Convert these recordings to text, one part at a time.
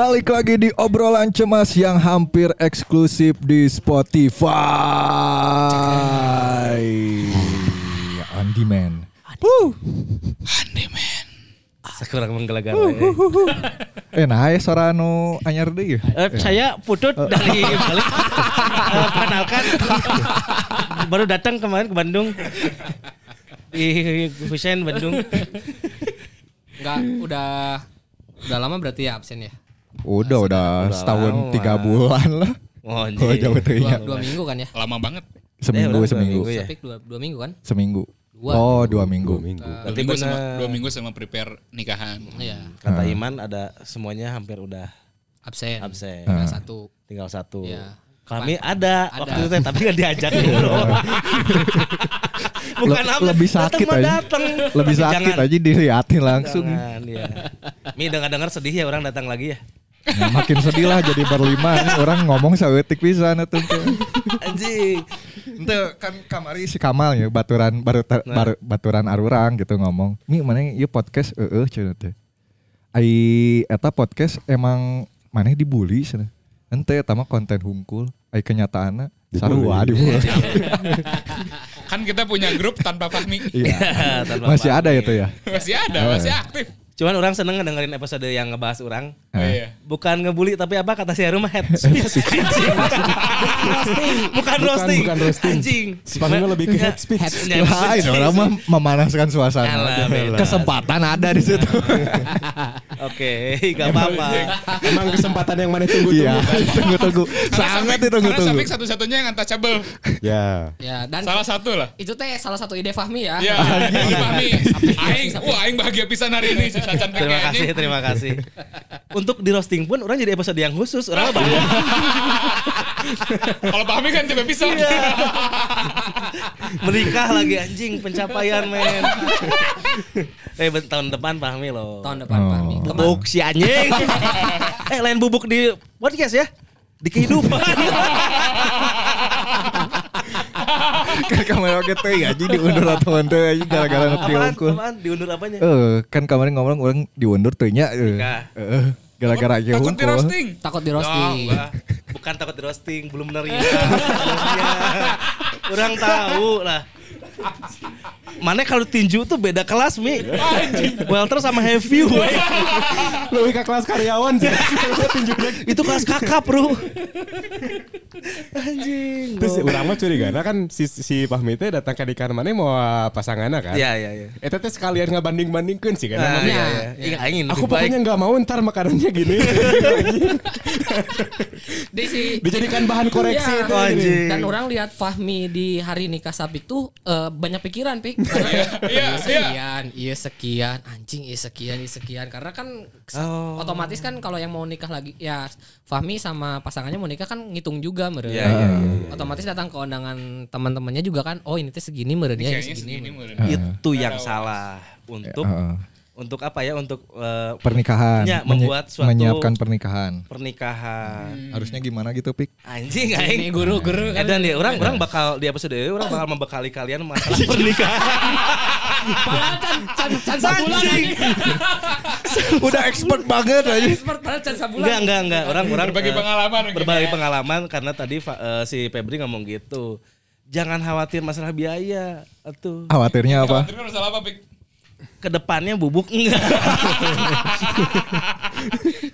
Balik lagi di obrolan cemas yang hampir eksklusif di Spotify. On demand. Wuh. Sakurang menggelagar. Eh nah ya suara nu anyar deh ya. Eh, saya putut dari balik. Eh, Perkenalkan, baru datang kemarin ke Bandung. Di Husein Bandung. Enggak, udah udah lama berarti ya absen ya? Udah udah setahun lama. tiga bulan lah. Oh, Oh jauh tuh Dua, ya. dua minggu kan ya? Lama banget. Seminggu Eh, udah dua seminggu. minggu ya. Dua, dua minggu kan? Seminggu. Dua. Oh dua minggu. Dua Berarti minggu, sama, dua minggu sama prepare nikahan. Iya, Kata Iman ada semuanya hampir udah absen. absen. Tinggal satu. Tinggal satu. Iya. Kami ada, Ada. waktu itu tapi gak diajak dulu. Bukan Le- apa, lebih sakit datang mah aja. datang. Lebih sakit jangan. aja diliatin langsung. Jangan, ya. Mi dengar-dengar sedih ya orang datang lagi ya. Nah, makin sedih lah jadi berlima nih orang ngomong sawetik pisan atuh teh. Anjing. Ente kan kamari si Kamal ya baturan baru Nah. baru baturan arurang gitu ngomong. Mi mana ieu podcast eueuh cenah teh. Ai eta podcast emang maneh dibully cenah. Ente eta mah konten hungkul. Ai kenyataanna sarua dibully. Kan kita punya grup tanpa Fahmi. Iya. Tanpa Masih ada itu ya. Masih ada, masih aktif. Cuman orang seneng ngedengerin episode yang ngebahas orang. Oh, iya. Bukan ngebully tapi apa kata si Harum head speech. Bukan roasting. bukan roasting. Anjing. Mah lebih ke head speech. Ya, Lain orang mah memanaskan suasana. Kesempatan ada di situ. Oke, gak apa-apa. Emang kesempatan yang mana Iya, tunggu-tunggu. tunggu-tunggu. Karena Sangat ditunggu-tunggu. Karena satu-satunya yang untouchable. Ya. Ya, dan Salah satu lah. itu teh salah satu ide Fahmi ya. Ya, Mas Fahmi. Aing, wah Aing bahagia pisan hari ini. Si Sacan Terima kasih, terima kasih. Untuk di roasting pun orang jadi episode yang khusus. Orang mah banyak. Kalau Fahmi kan tiba bisa. Iya. Menikah lagi anjing pencapaian men. eh ben- tahun depan Fahmi loh. Tahun depan Oh. Fahmi. Ke mana? Bubuk si anjing. eh lain bubuk di podcast ya. Di kehidupan. Kan kamera oke teh aja diundur atau ente aja gara-gara ngerti apaan? unggul. Apaan? Diundur apanya? Eh, kan kemarin ngomong orang diundur tuh nya. eh. Nikah. Eh, gara-gara aja Takut di roasting. Takut di roasting. enggak. Bukan takut di roasting, belum menerima. Sebelumnya. Orang tahu lah. Mana kalau tinju tuh beda kelas Mi. Welter sama heavy we. Lebih ke kelas karyawan sih. Itu kelas kakap bro. Anjing. Terus urang mah curiga nah kan si si Fahmi teh datang ke nikahan mana mau pasangannya kan. Iya iya iya. Eta teh sekalian ngabanding-bandingkeun sih kan. Nah, Nah, iya, iya. Iya, ingin Aku pokoknya nggak mau ntar makanannya gini. Di si Dijadikan bahan koreksi. Iya. itu. Anjing. Dan orang lihat Fahmi di hari nikah Sabik tuh eh, banyak pikiran pik. Iya, iya. sekian, iya sekian, anjing iya sekian, iya sekian. Karena kan Oh. otomatis kan kalau yang mau nikah lagi ya Fahmi sama pasangannya mau nikah kan ngitung juga meren. Iya, iya, iya, Otomatis datang ke undangan teman-temannya juga kan, oh ini tuh segini meren ya, segini. segini meureun. Itu yang salah untuk Heeh. Untuk apa ya untuk eh, Pernikahan. Ya, Menyi- membuat suatu- menyiapkan pernikahan. pernikahan. Harusnya gimana gitu, Pik? Anjing Ini aing. guru-guru kan. Edan ya, orang orang bakal di episode ini orang bakal membekali kalian masalah pernikahan. Padahal can can can sabulan Anjing. Udah expert banget aja. Expert padahal can sabulan. Enggak, enggak, enggak. Orang orang Berbagi eh, pengalaman Berbagi ya. pengalaman karena tadi eh, si Febri ngomong gitu. Jangan khawatir masalah biaya atuh. Khawatirnya apa? Khawatir kan masalah apa, Pik? Ke depannya bubuk enggak.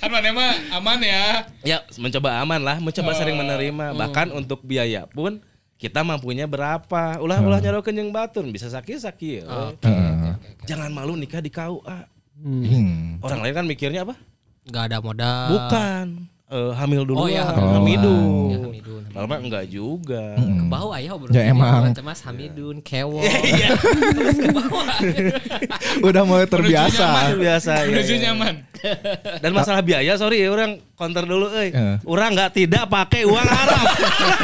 Kan mana mah aman ya. ya, mencoba aman lah, mencoba Oh. sering menerima. Bahkan untuk biaya pun kita mampunya berapa. Ulah-ulah nyarokeun jeung batur bisa sakit-sakit. Oke, oke, oke. Jangan malu nikah di KUA. Hmm. Orang lain kan mikirnya apa? Enggak ada modal. Bukan. Eh, hamil dulu Oh, iya, ya, hamil Hamidun. Ya, Hamidun. Padahal mah enggak juga. Ke bawah ayah bro. Ya, emang. Mas Hamidun, Kewo. Iya. Terus ke bawah. Udah mulai terbiasa. Menuju biasa. ya, Menuju ya. nyaman. Dan masalah biaya, sorry ya orang counter dulu, euy. Eh. Orang nggak tidak pakai uang haram.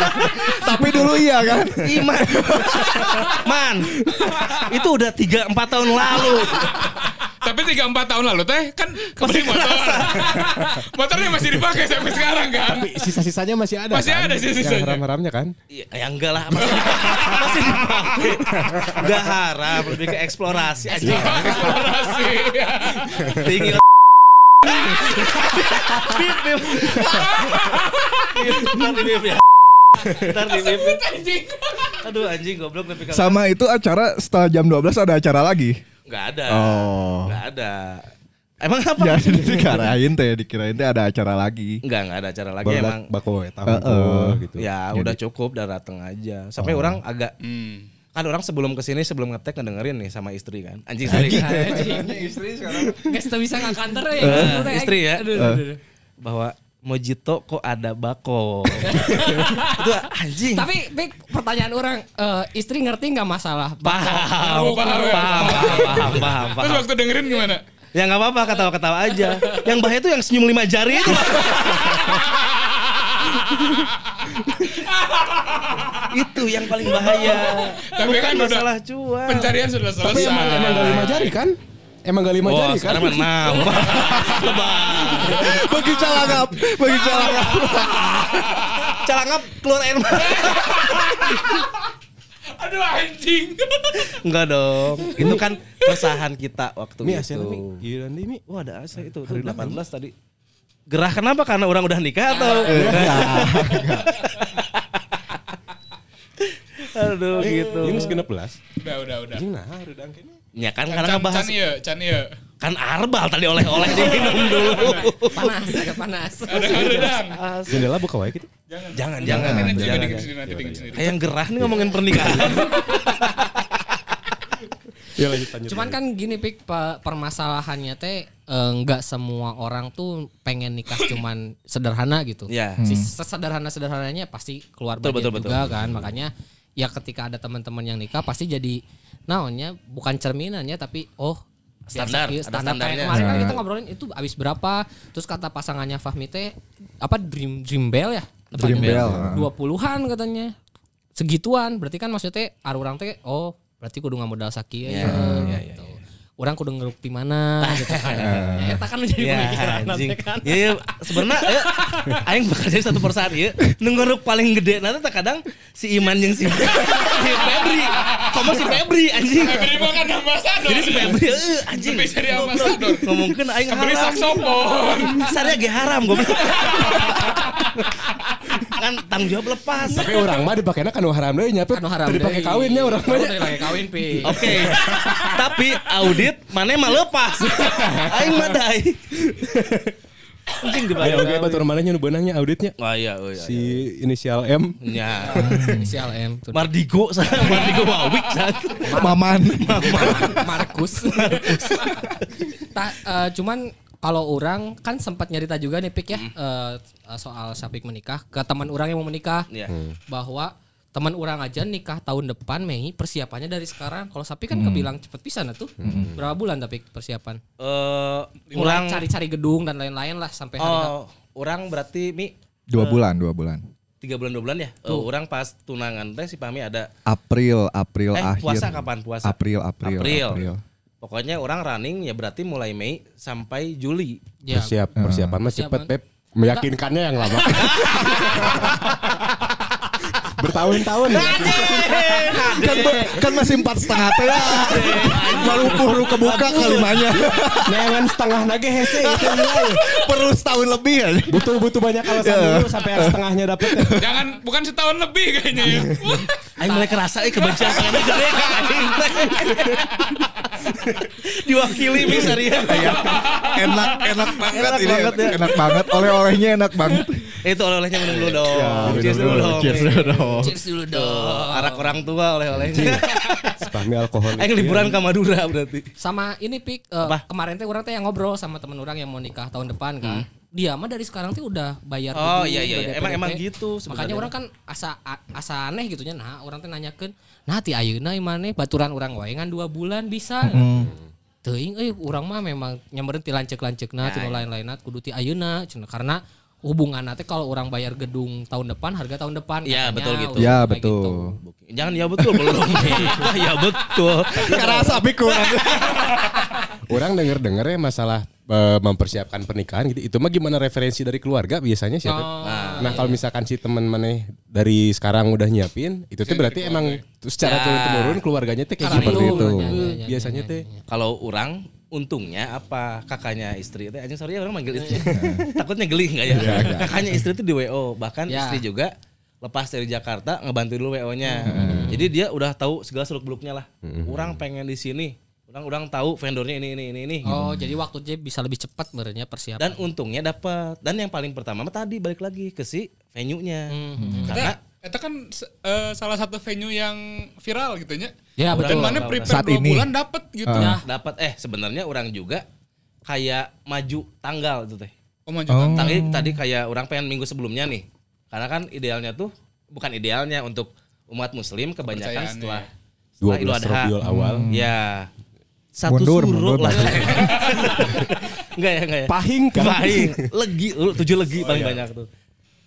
Tapi dulu iya kan? Iman. Man. Itu udah 3 4 tahun lalu. Tapi tiga empat tahun lalu teh kan kebeli motor. Motornya masih dipakai sampai sekarang kan. Tapi sisa-sisanya masih ada Masih kan? ada sisa-sisanya. Yang haram-haramnya kan? Ya, ya enggak lah masih, masih dipakai. Enggak harap, lebih ke eksplorasi aja. Eksplorasi. Tinggi Bip, bip. Bip, Ntar di bip ya. Ntar di bip. Anjing. Aduh anjing goblok tapi kalau Sama itu acara setelah jam 12 ada acara lagi. Nggak ada. Oh. Nggak ada. Emang apa? Jadi dikirain teh, dikirain teh ada acara lagi. Enggak, enggak ada acara lagi Baru emang. bako eta Heeh. hungkul gitu. Ya udah cukup dan dateng aja. Sampai orang agak Hmm. kan orang sebelum ke sini sebelum ngetek ngedengerin nih sama istri kan. Anjing sorry. istri sekarang. Guys, tuh bisa nggak kantor ya. Eh, istri ya. Aduh, aduh, aduh. Bahwa Mojito kok ada bako. itu anjing. Tapi Pik, pertanyaan orang, eh, istri ngerti nggak masalah? paham, Bako, paham, bako, paham, paham, paham, Terus paham. waktu dengerin gimana? Ya nggak apa-apa ketawa-ketawa aja. Yang bahaya tuh yang senyum lima jari itu. itu yang paling bahaya. Tapi Bukan kan masalah cuan. Pencarian sudah selesai. Tapi emang emang gak lima jari kan? Emang gak lima Oh, jari kan? sekarang enam. Bagi calangap, bagi calangap. Calangap keluar air mata. Aduh anjing. Enggak dong. Itu kan keresahan kita waktu Mi itu. mi. Iya nanti mi. Wah ada AC itu. Tuh 18 tadi. Gerah kenapa? Karena orang udah nikah atau? Aduh gitu. Ini segenap belas. Udah, udah, udah. Ini nah, udah kayaknya. Ya kan Can, karena can, ngebahas can iya, can iya. kan arbal tadi oleh-oleh diminum dulu. Panas, agak panas. Ada, ada, dang. Jendela buka wae gitu. Jangan, Jangan, Jangan, jangan, jangan. dingin sendiri, nanti dingin sendiri. Kayak yang gerah nih ngomongin pernikahan. Ya lanjut lanjut. Cuman kan gini Pik, pe- permasalahannya teh eh, nggak semua orang tuh pengen nikah cuman sederhana gitu. Iya. Si sesederhana-sederhananya pasti keluar Betul, budget betul, juga kan. Makanya ya ketika ada teman-teman yang nikah pasti jadi naonnya bukan cerminannya tapi oh Standar, ada standar kayak standarnya. kemarin kan Nah. kita ngobrolin itu habis berapa terus kata pasangannya Fahmi teh apa dream dream bell ya Dream Bell. dua puluhan katanya segituan berarti kan maksudnya ar orang teh oh berarti kudu nggak modal sakit ya, gitu. Orang kudu ngeruk di mana gitu kan ya, eta kan menjadi Ya pemikiran anjing. nanti kan Ya, ya sebenarnya ya, aing bakal jadi satu persatu ya. Nunggu paling gede nanti kadang si Iman yang si, si Febri. Kamu si Febri anjing. Febri mah kan ambasador. Jadi si Febri eh, anjing. Bisa jadi ambasador. Ngomongkeun aing Febri haram. saksofon. Sarnya ge haram goblok. kan tanggung jawab lepas. Tapi orang mah dipakainya kan haram deui nya. Anu haram Tadi pakai deui. kawinnya orang mah. Kamu tadi pakai kawin pi Oke. Tapi audit mana mah lepas. Aing mah dai. Anjing di Ayo oke batur manehnya nu beunangnya auditnya. Oh iya, oh iya. Si inisial M. Ya. inisial M Mardigo Mardigo Wawik sana. Maman. Markus Ta- eh, cuman kalau orang kan sempat nyerita juga nih Pik ya eh, soal Syafik menikah ke teman orang yang mau menikah Iya. bahwa teman orang aja nikah tahun depan Mei persiapannya dari sekarang kalau Syafik kan kebilang cepet pisan tuh berapa bulan tapi persiapan Eh, mulai cari-cari gedung dan lain-lain lah sampai hari. Oh, orang berarti mi Dua bulan, dua bulan. tiga bulan dua bulan ya. Eh, orang pas tunangan teh si Pami ada April, April eh akhir. puasa kapan puasa? April, April, April. April. Pokoknya orang running ya berarti mulai Mei sampai Juli. ya Persiap, persiapan mah cepet. Pep. Meyakinkannya yang lama. Bertahun-tahun ya. kan, kan masih empat setengah teh ya. Baru puru kebuka kalimanya. Neangan setengah nage hese itu nilai. Perlu setahun lebih ya. Butuh butuh banyak alasan dulu sampai yang setengahnya dapet. Jangan, bukan setahun lebih kayaknya ya. Aing mulai kerasa eh kebencian kalian gede Diwakili mi sarian. Enak, enak banget Enak ini. banget ya. Enak banget. Oleh-olehnya enak banget. Itu oleh-olehnya minum dulu dong. minum Cheers dulu dulu, dong. cheers dulu dong. cheers dulu dong Arak orang tua oleh-olehnya. Spami alkohol. Aing liburan ke Madura berarti. sama ini Pik eh, Apa? kemarin teh orang teh yang ngobrol sama temen orang yang mau nikah tahun depan kan dia mah dari sekarang tuh udah bayar Oh, iya, iya, iya. DP. Emang- emang gitu makanya sebenarnya. orang kan asa a- asa aneh gitunya nah orang teh nanyakeun nah ti ayeuna imane baturan orang wae ngan dua bulan bisa teuing euy urang mah memang nyampereun ti lanceuk-lanceukna ti Ya, nu lain-lainna kudu ti ayeuna cenah karena hubungan nanti kalau orang bayar gedung tahun depan harga tahun depan Iya, katanya, betul gitu. Ya, betul. gitu. Jangan ya betul belum. ya betul. Karena sapi kurang. Orang denger-denger ya masalah eh, mempersiapkan pernikahan gitu. Itu mah gimana referensi dari keluarga biasanya siapa? Oh, Nah, kalau misalkan si teman maneh dari sekarang udah nyiapin, itu tuh berarti emang secara Ya. turun temurun keluarganya tuh kayak Karena seperti itu, itu. ya, ya, ya, Biasanya ya, teh ya, ya. Kalau orang untungnya apa kakaknya istri itu anjing sorry ya orang manggil istri takutnya geli nggak ya kakaknya istri itu di wo bahkan Ya. istri juga lepas dari Jakarta ngebantu dulu wo nya jadi dia udah tahu segala seluk beluknya lah orang pengen di sini orang orang tahu vendornya ini ini ini ini gitu. Oh, jadi waktunya bisa lebih cepat sebenarnya persiapan. dan untungnya dapat dan yang paling pertama mah tadi balik lagi ke si venue-nya karena Eta kan eh, salah satu venue yang viral gitu nya. Ya, Dan betul. mana Tahu, prepare Saat dua ini. bulan dapat gitu. Ya. dapat eh sebenarnya orang juga kayak maju tanggal itu teh Oh, maju Oh. kan. Tadi tadi kayak orang pengen minggu sebelumnya nih. Karena kan idealnya tuh bukan idealnya untuk umat muslim kebanyakan setelah setelah 12 Idul Adha. Awal. Ya. Satu Mundur, suruh mundur, lah. enggak ya, enggak ya. Pahing kan? Pahing. Legi, tujuh legi paling banyak tuh.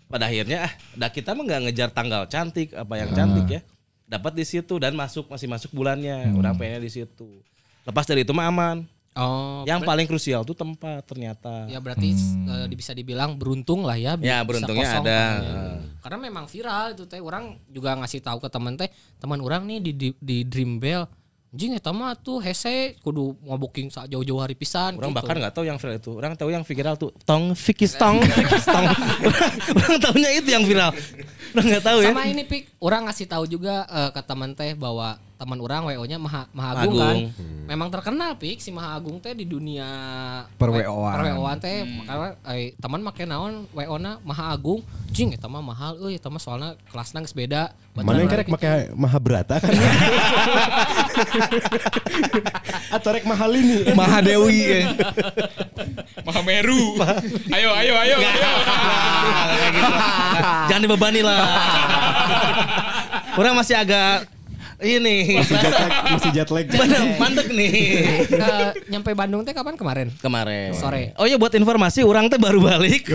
Pada akhirnya ah, dah kita mah nggak ngejar tanggal cantik apa yang cantik ya. Dapat di situ dan masuk masih masuk bulannya. Orang pengennya di situ. Lepas dari itu mah aman. Oh, yang paling krusial tuh tempat ternyata. ya berarti eh, bisa dibilang beruntung lah ya. Ya, bisa beruntungnya kosong ada. tempatnya. Karena memang viral itu teh. Orang juga ngasih tahu ke teman teh, teman orang nih di di, di Dream Bell. Anjing eta mah tuh hese kudu mau booking saat jauh-jauh hari pisan Orang gitu. bahkan nggak tahu yang viral itu. Orang tahu yang viral tuh tong fikis tong fikis tong. orang tahunya itu yang viral. Orang nggak tahu ya. Sama ini pik, orang ngasih tahu juga eh, ke teman teh bahwa teman orang WO-nya Maha, Maha Agung kan. Agung. Memang terkenal pik si Maha Agung teh di dunia Per WO-an. Per WO-an teh karena eh, teman make naon WO-na Maha Agung. Jing eta mah mahal euy eta mah soalnya kelasna geus beda. Mana yang kerek make Mahabharata kan? Atau rek mahal ini? Mahadewi ya. Mahameru. ayo, ayo, ayo, ayo. Nah, gitu lah. Jangan dibebani lah. orang masih agak ini Masih jet lag, masih jet lag. Mana mandek nih Eh, nyampe Bandung teh kapan kemarin? kemarin. Sore. Oh iya buat informasi orang teh baru balik.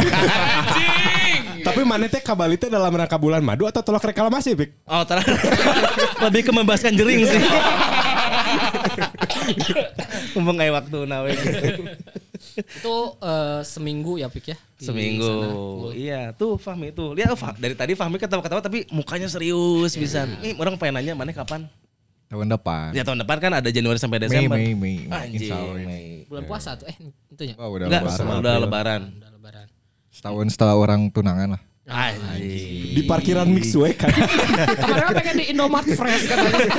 Tapi mana teh kabali teh dalam rangka bulan madu atau tolak reklamasi, Pik? Oh, ter- lebih ke membebaskan jering sih. Mumpung kayak waktu nawe gitu. Itu eh, seminggu ya pik ya. di Seminggu. sana. Iya, tuh Fahmi tuh. Lihat oh, Fah- dari tadi Fahmi ketawa-ketawa tapi mukanya serius bisa. Nih orang pengen nanya mana kapan? Tahun depan. Ya tahun depan kan ada Januari sampai Desember. Mei, Mei. Anjing. Insya Allah ini. Mei. Bulan puasa tuh eh itu ya. Oh, udah Enggak, lebaran. udah lebaran. Udah lebaran. Setahun setelah orang tunangan lah. Anjing. Di parkiran Mixway kan? Kemarin pengen di Indomart Fresh katanya.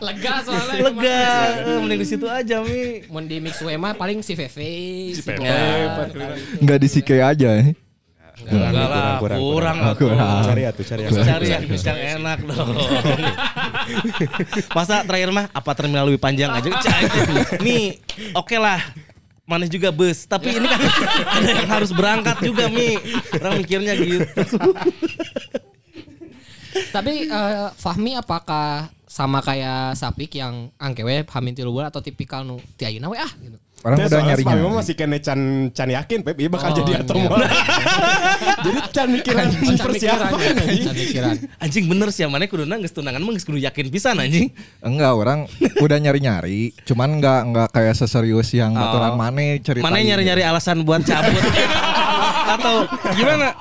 Lega soalnya. Lega, Eh, mending di situ aja Mi. Mau di mix mah paling si Veve, si Pepe, Bobar, Enggak di Sike aja. eh. Enggak lah, kurang lah tuh. Cari atuh, cari atuh. Cari yang enak dong. Masa terakhir mah apa terminal lebih panjang aja? Mi, oke lah. Mana juga bus, tapi ini kan ada yang harus berangkat juga Mi. Orang mikirnya gitu. Tapi eh, Fahmi apakah sama kayak Sapik yang angkewe hamin tilu bulan atau tipikal nu ti ayeuna we ah gitu. Orang udah soalnya nyari nyari. masih kene can can yakin Pep, iya bakal Oh, jadi atau iya. mau. jadi can mikiran persiapan anjing. Can pikiran. Anjing bener sih, mana kuduna geus tunangan mah geus kudu yakin pisan anjing. Enggak, orang udah nyari-nyari, cuman enggak enggak kayak seserius yang baturan Oh. mana ceritain. Mana nyari-nyari alasan buat cabut atau gimana?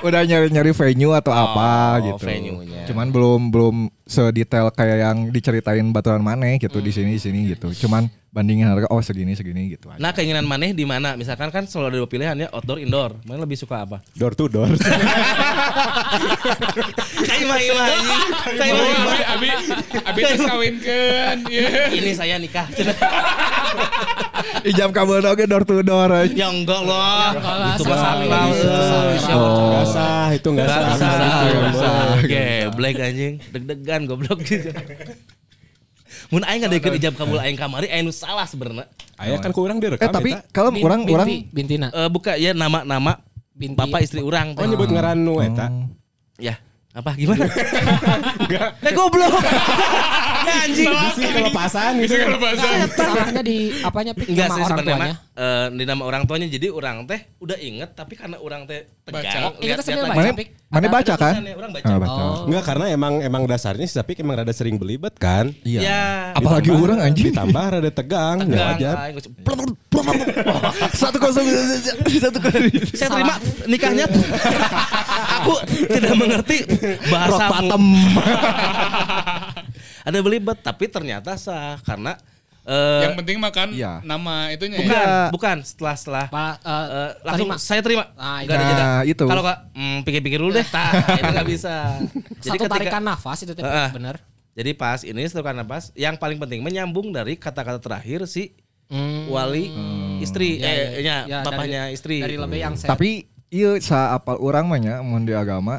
Udah nyari-nyari venue atau apa gitu. venue-nya. Cuman belum belum sedetail kayak yang diceritain baturan mana gitu di sini di sini gitu. Cuman bandingin harga oh segini segini gitu aja. Nah keinginan maneh di mana? Misalkan kan selalu ada dua pilihan ya outdoor indoor. Mana lebih suka apa? Door to door. Kayak ima ima anjing. Kayak ima ima. Abi, abi, abi terus kawinkan. Iya. Ini saya nikah. Ijab kabel oke door to door aja. ya enggak lah. Itu eh, Enggak sah, itu enggak sah. Enggak sah. Enggak sah. Geblek anjing. Deg-degan goblok gitu. Mun aing ngadekeun ijab kabul aing kamari aing nu salah sebenarnya. Aya kan kurang Eh direkam tapi eta. kalau orang binti, bintina. Eh buka ya nama-nama bapak istri orang Oh nyebut ngaran nu eta. Ya, apa gimana? Enggak. Eh goblok. ya anjing. Bisi kelepasan gitu. Bisa kalau bahasa. Salahnya di apanya pik Enggak nama sih orang tuanya. Eh, di nama orang tuanya jadi orang teh udah inget tapi karena orang teh Baca. tegang ingetnya sambil lihat-lihat baca, mana mana baca kan? orang baca. Ah, baca. Oh. Enggak karena emang emang dasarnya si Sapik emang rada sering belibet kan. Iya. Ya. Apalagi Ditambah- orang anjing. Ditambah rada tegang, ya Tegang, wajar. aing gua cuma- Satu kosong satu kali. Saya terima nikahnya. Aku tidak mengerti bahasa bottom. Ada belibet tapi ternyata sah karena Eh, Yang penting makan Iya. nama itunya bukan, ya. Iya. bukan setelah setelah Pak eh, eh, langsung terima. saya terima. Ah, Nggak ada nah, jeda. itu. Kalau nggak hmm, pikir-pikir dulu deh. Tah, itu nggak bisa. satu tarikan nafas itu teh Heeh. bener. Jadi pas ini setelah nafas, yang paling penting menyambung dari kata-kata terakhir si Hmm. wali istri, Ya, ya, eh, ya. nya, Ya, bapaknya dari- istri. Dari lebih yang saya Tapi iya sa apal orang mah nya mun di agama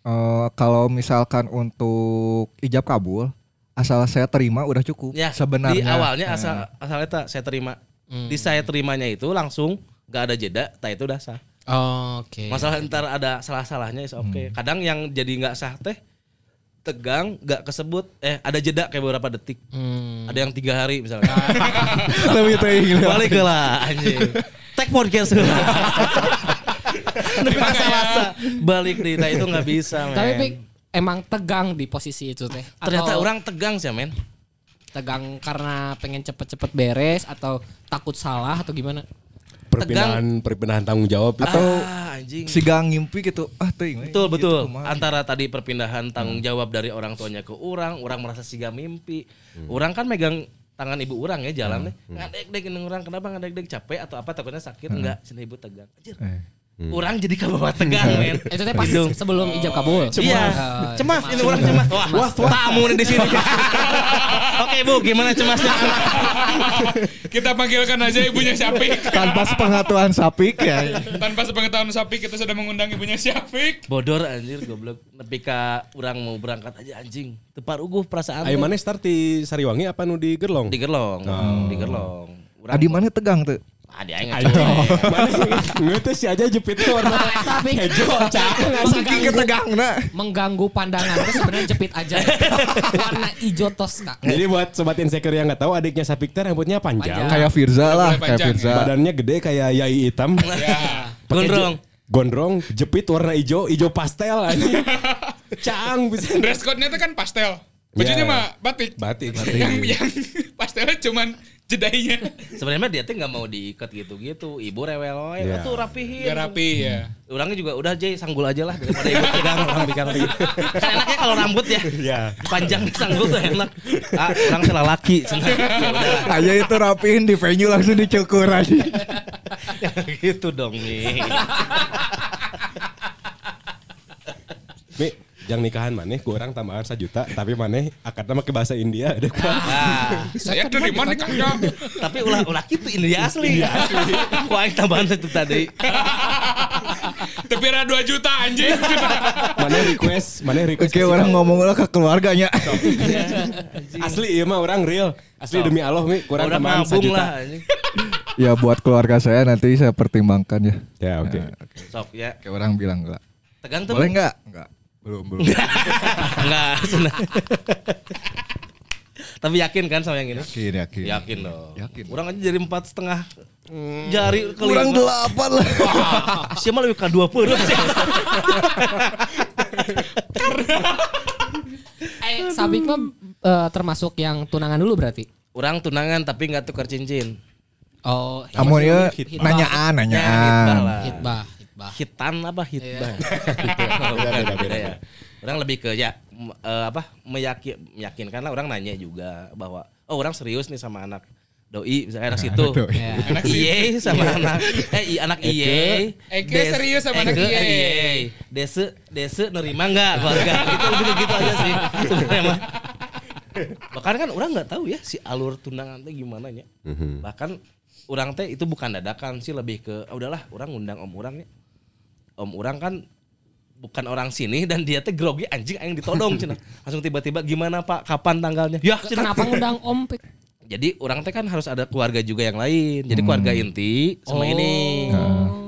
eh, kalau misalkan untuk ijab kabul asal saya terima udah cukup Ya, sebenarnya. di awalnya Nah. asal asal eta saya terima. Hmm. Di saya terimanya itu langsung nggak ada jeda, tak itu udah sah. Oh, Oke. Masalah ntar ada salah-salahnya is oke. Kadang yang jadi nggak sah teh tegang nggak kesebut eh ada jeda kayak beberapa detik Hmm. ada yang tiga hari misalnya Lebih teuing. balik ke lah anjing tag podcast lah Tapi balik di nah itu nggak bisa men. Tapi emang tegang di posisi itu teh. ternyata Atau orang tegang sih men tegang karena pengen cepet-cepet beres atau takut salah atau gimana? Perpindahan perpindahan tanggung jawab itu. Atau ah, anjing si gang ngimpi gitu. Ah teuing. we. Betul Gitu, betul. kumaha. Antara tadi perpindahan tanggung jawab dari orang tuanya ke orang, orang merasa siga mimpi. Orang kan megang tangan ibu orang ya jalan deh. Ngadek dek orang kenapa ngadek dek capek atau apa takutnya sakit enggak sini ibu tegang. Anjir. Eh. Orang jadi kabawa tegang men. Itu teh pas Gitu. sebelum ijab kabul. Iya, Eh, cemas ini orang cemas. Wah, tamu nih di sini. Oke bu, gimana cemasnya? Kita panggilkan aja ibunya Syafik. Tanpa sepengetahuan sapik ya. Tanpa sepengetahuan Syafik kita sudah mengundang ibunya Syafik. Bodor anjir goblok. Nepi ka orang mau berangkat aja anjing. Tepar uguh perasaan. Ayo mana start di Sariwangi apa nu di Gerlong? Di gerlong, di gerlong. Urang- Adi mana tegang tuh? Ah, dia aing ngacau. Ngetes si aja jepit warna Tapi hejo cang. Saking ketegangna. mengganggu pandangan itu sebenarnya jepit aja. Warna hijau tos kak. Jadi buat sobat insecure yang nggak tahu adiknya Sapik teh rambutnya panjang. Kayak Firza lah, kayak Firza. Badannya gede kayak Yai hitam. Ya. Pakai Gondrong. Gondrong, jepit warna hijau, hijau pastel anjing. Cang bisa. Dress code-nya itu kan pastel. Bajunya Ya. mah batik. Batik. Yang yang pastelnya cuman jedainya. Sebenarnya dia tuh nggak mau diikat gitu-gitu. Ibu rewel wae, Iya. tuh rapihin. Gak rapi ya. Orangnya juga udah aja sanggul aja lah daripada ibu pegang orang pikir gitu. Kan enaknya kalau rambut ya. Iya. Panjang sanggul tuh enak. Ah, orang salah laki. Ya. Aja itu rapiin di venue langsung dicukur aja. gitu dong nih. Jangan nikahan maneh ku orang tambahan sejuta tapi maneh akadnya make bahasa India ada. Nah, Saya dari mana nikahnya? tapi ulah ulah gitu India asli. Ku aing tambahan itu tadi. Tapi ada 2 juta anjing. Maneh request, maneh request. Oke orang ngomong lah ke keluarganya. asli iya mah orang real. Asli demi Allah mi kurang tambahan anjing. ya buat keluarga saya nanti saya pertimbangkan ya. Ya oke. Sok ya. Kayak orang bilang enggak. Tegang tuh. Boleh enggak? Enggak. Belum, belum. Enggak. senang. Tapi yakin kan sama yang ini? Yakin, yakin. Yakin dong. Yakin. Orang aja jadi empat setengah jari kali. Kurang delapan lah. Siapa lebih ke dua puluh sih? Eh, Sabik mah eh, termasuk yang tunangan dulu berarti. Orang tunangan tapi nggak tukar cincin. Oh, Kamu ya Hitbah. nanyaan, Ya, hitbah nanyaan. lah. hitbah, hitbah. Hitan apa hitbah? Beda, beda, beda. ya. Orang lebih ke ya eh, apa meyakin meyakinkan lah orang nanya juga bahwa oh orang serius nih sama anak doi misalnya anak situ. Ya. Anak. Iye sama anak eh i- anak iye. Eke serius sama anak iye. eh, iye. Dese dese nerima enggak keluarga? Itu lebih ke gitu aja sih sebenarnya mah. Bahkan kan orang nggak tahu ya si alur tunangan teh gimana nya. Bahkan orang teh itu bukan dadakan sih lebih ke "Ah, udahlah orang ngundang om orang ya. Om orang kan bukan orang sini dan dia teh grogi anjing aing ditodong cenah. Langsung tiba-tiba gimana Pak? Kapan tanggalnya? Ya, cenah. Kenapa ngundang Om Pik? Jadi orang teh kan harus ada keluarga juga yang lain. Jadi keluarga inti sama Oh. ini.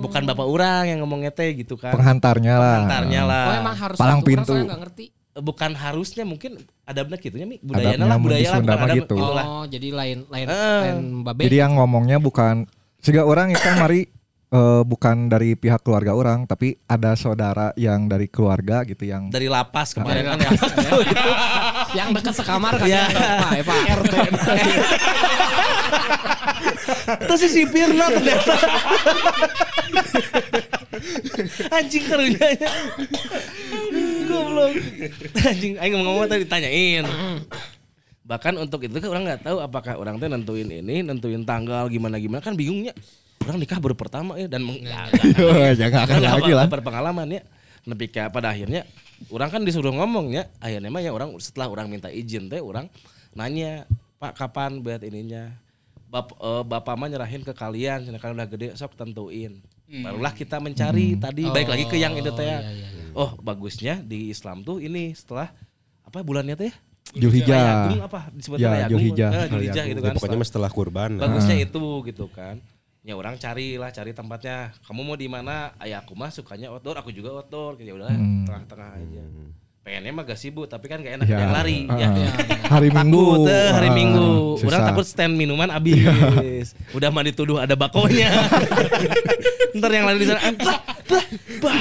Bukan bapak orang yang ngomongnya teh gitu kan. Penghantarnya lah. Pengantarnya lah. Oh emang harus Palang satu orang, pintu. saya nggak ngerti. Bukan harusnya mungkin adabnya gitunya Mi. Adabnya lah, budaya lah bukan gitu. lah. Oh, jadi lain lain Eh. lain babe. Jadi yang ngomongnya bukan sehingga orang itu kan mari eh, bukan dari pihak keluarga orang tapi ada saudara yang dari keluarga gitu yang Dari lapas kemarin kan ya. itu. yang dekat sekamar kan Ya. Pak, ya, Pak. RT. Terus si sipirna ternyata. Anjing kerunya ya. Goblok. Anjing aing ngomong tadi ditanyain. Bahkan untuk itu kan orang nggak tahu apakah orang teh nentuin ini, nentuin tanggal gimana gimana kan bingungnya. Orang nikah baru pertama ya dan meng- ya, Yo, jangan akan Kan lagi lah. berpengalaman ya. Tapi kayak pada akhirnya orang kan disuruh ngomongnya, akhirnya mah ya orang setelah orang minta izin teh orang nanya, "Pak, kapan buat ininya?" Bap, eh, bapak mah nyerahin ke kalian, karena udah gede sok tentuin. Barulah kita mencari tadi baik lagi ke yang itu teh. ya. Oh, bagusnya di Islam tuh ini setelah apa bulannya teh? Julhijjah. Apa disebutnya Ya. Julhijjah. Eh, Julhijjah gitu Ya, kan. pokoknya mah setelah kurban. bagusnya itu gitu kan ya orang carilah cari tempatnya. Kamu mau di mana? Ayah aku mah sukanya outdoor aku juga outdoor ya udah tengah-tengah aja. Pengennya mah gak sibuk tapi kan gak enak Ya. yang lari. Ah, ya Hari Minggu. eh, hari Ah, minggu. orang susah. takut stand minuman habis. Udah mah dituduh ada bakonya. Ntar yang lain di sana "Ah, bah, bah,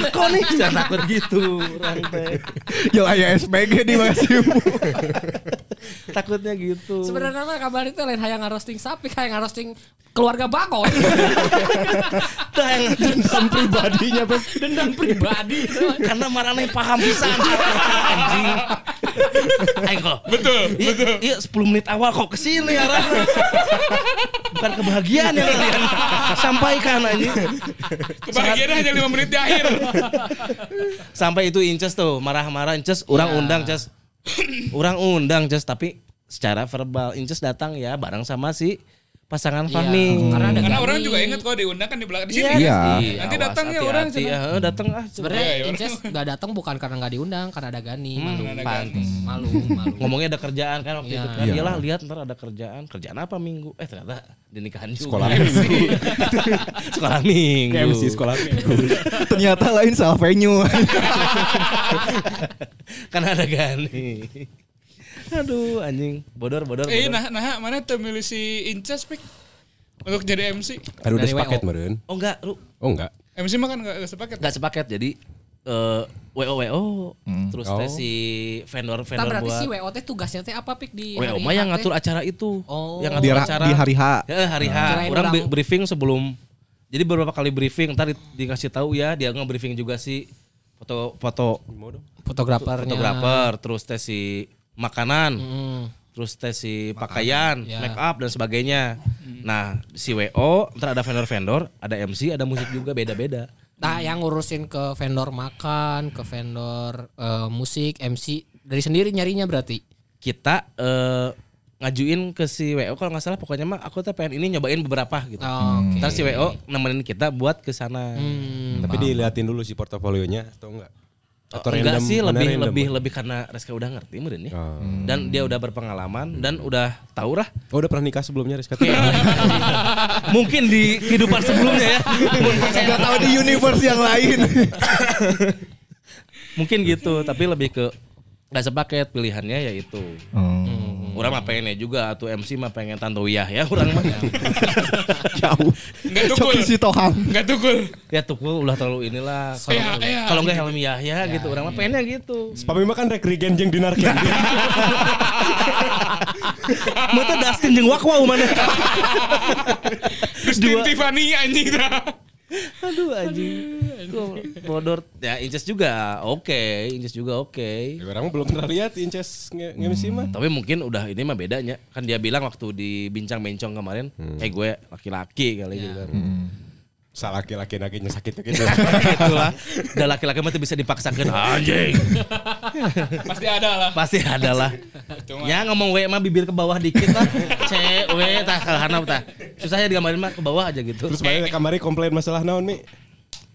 bako nih. Jangan takut gitu orang teh. Yo aya SPG di masih. takutnya gitu Sebenarnya mah kabar itu lain hayang ngarosting sapi, hayang ngarosting keluarga bako. Tah yang Dendam pribadinya Beb. Dendam pribadi. karena marane paham pisan anjing aing kok Betul, iya, betul. iya 10 menit awal kok ke sini arahnya bukan kebahagiaan yang kalian sampaikan anjing Kebahagiaan hanya 5 menit di akhir. sampai itu Inces tuh marah-marah Inces orang undang Inces orang undang Inces tapi secara verbal Inces datang ya bareng sama si pasangan Fahmi karena ada Karena Gani. orang juga ingat kalau diundang kan di belakang di sini. Iya. Nanti awas, datang ya orang, ya cenah. datang ah Sebenarnya Iya, iya, Inces nggak datang bukan karena nggak diundang, karena ada Gani, malu. ada pantes Malu, malu. ngomongnya ada kerjaan kan waktu Iya. itu kan Iya. iyalah lihat ntar ada kerjaan kerjaan apa minggu eh ternyata di nikahan juga Sekolah sekolah minggu MC sekolah minggu. Ternyata lain salah venue. kan ada gani aduh anjing bodor bodor, Eh, nah, nah, mana tuh milih si Inces, Pik? Untuk jadi MC. Aduh udah Dari sepaket WO. meren. oh enggak lu Oh enggak. MC mah kan gak, gak sepaket. enggak sepaket jadi eh wo wo terus teh Oh. si vendor Nah, vendor berarti buat si WOT tugasnya teh apa pik di wo hari mah yang teh? ngatur acara itu Oh. yang di, ngatur ra- acara di hari H. Ya, hari H. Kirain Orang briefing sebelum jadi beberapa kali briefing ntar di- dikasih tahu ya dia nge-briefing juga si foto foto Fotografernya. fotografer terus tes si makanan Hmm. terus tes si pakaian ya. make up dan sebagainya nah si wo ntar ada vendor-vendor ada MC ada musik juga beda-beda Nah, yang ngurusin ke vendor makan, ke vendor eh, musik, MC dari sendiri nyarinya berarti. kita eh, ngajuin ke si wo kalau nggak salah pokoknya mah aku tuh pengen ini nyobain beberapa gitu Oh, Oke. ntar si wo nemenin kita buat ke sana Hmm, Tapi diliatin dulu si portofolionya atau enggak? Atau enggak random? sih lebih random? lebih lebih karena Reska udah ngerti meren ya. Oh. Dan dia udah berpengalaman dan udah tahu lah. Oh udah pernah nikah sebelumnya Rizka? Mungkin di kehidupan sebelumnya ya. Mun percaya. Gak tahu di universe yang lain. Mungkin gitu, tapi lebih ke nggak sepaket pilihannya yaitu. Orang mah pengennya juga atau MC mah pengen Tanto Wiyah ya orang mah. Jauh. Enggak tukul. Coki si Tohang. Enggak tukul. ya tuh ulah terlalu inilah. Kalau Iya, iya. kalau nggak Helmi Yahya gitu, orang mah pengennya gitu. Spami mah kan rek regen jeung dinar candy. Mata Dustin jeung Wakwau mana? Dustin Tiffany anjing dah. Aduh anjing. Bodor. Ya Inces juga oke, Inces juga oke. Ya, Orang belum pernah lihat Inces nge- nge-MC mah. Tapi mungkin udah ini mah bedanya. Kan dia bilang waktu di bincang bencong kemarin, eh gue laki-laki kali gitu kan. Salah laki-laki naginya sakit gitu. Itulah. Dan laki-laki mah tuh bisa dipaksakan anjing. Pasti ada lah. Pasti ada lah. Cuma- Ya ngomong W mah bibir ke bawah dikit lah. C, W, tah kalahana tah. Susahnya digambarin mah ke bawah aja gitu. Terus mana kamari komplain masalah naon Mi?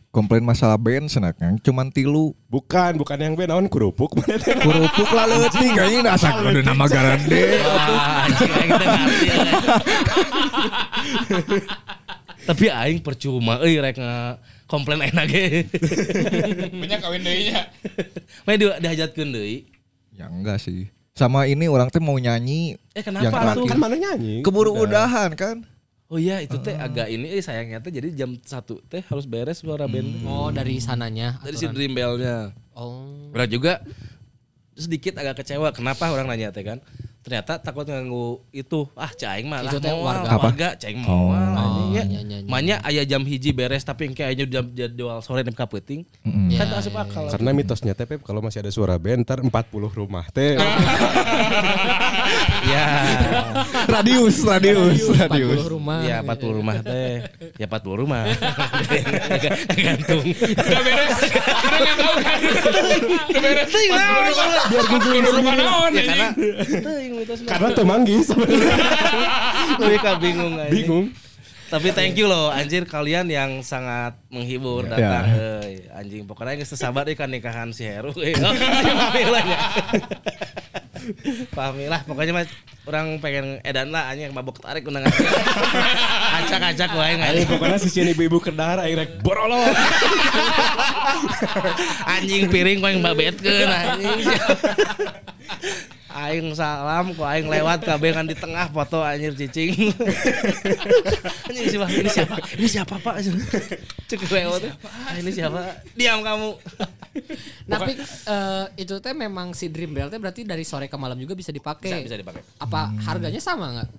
Komplain masalah band senak yang cuman tilu. Bukan, bukan yang be naon kerupuk. Kurupuk lah leuting kayaknya asa ada nama garande. Tapi aing percuma euy rek komplain aing ge. Banyak kawin deui-nya. Mah di dihajatkeun deui. Ya enggak sih. Sama ini orang teh mau nyanyi. Eh kenapa Yang tuh? Kan mana nyanyi? Keburu Udah. udahan kan. Oh iya itu teh agak ini eh sayangnya teh jadi jam satu teh harus beres suara band. Oh, dari sananya. Dari si aturan. Dream Bell-nya. Oh. Orang juga sedikit agak kecewa kenapa orang nanya teh kan. Ternyata takut nganggu itu ah caing mah lah Itu teh moal. warga. Apa? warga caing moal Oh. Anjing ya. Oh, iya, iya, iya. Manya aya jam hiji beres tapi engke aya jam jadwal sore nepi ka peuting. Mm-mm. Ya, Kan tak asup akal. Karena mitosnya teh Pep kalau masih ada suara band ntar 40 rumah teh. Ya. Radius, radius, 40 radius. rumah. Ya 40 rumah teh. Ya 40 rumah. Gantung. Udah beres. Udah tahu kan. Udah beres. Biar rumah naon Ya karena. Karena teu manggis. Leuwih ka bingung. Bingung. Tapi thank you loh anjir kalian yang sangat menghibur datang euy. Anjing pokoknya geus teu sabar ikan nikahan si Heru. nya. Pamela pokoknya mah orang pengen edan lah anjing mabok tarik undangan. Acak-acak wae anjing. pokoknya sisi ibu-ibu kedar aing rek borolo. anjing piring yang babetkeun anjing. Aing salam kok aing lewat kabeh kan di tengah foto anjir cicing. anjing siapa? Ini siapa? Ini siapa Pak? Cek lewat. Ah, ini siapa? Diam kamu. Tapi eh, itu teh memang si Dream Bell teh berarti dari sore ke malam juga bisa dipakai. Bisa bisa dipakai. Apa harganya sama nggak?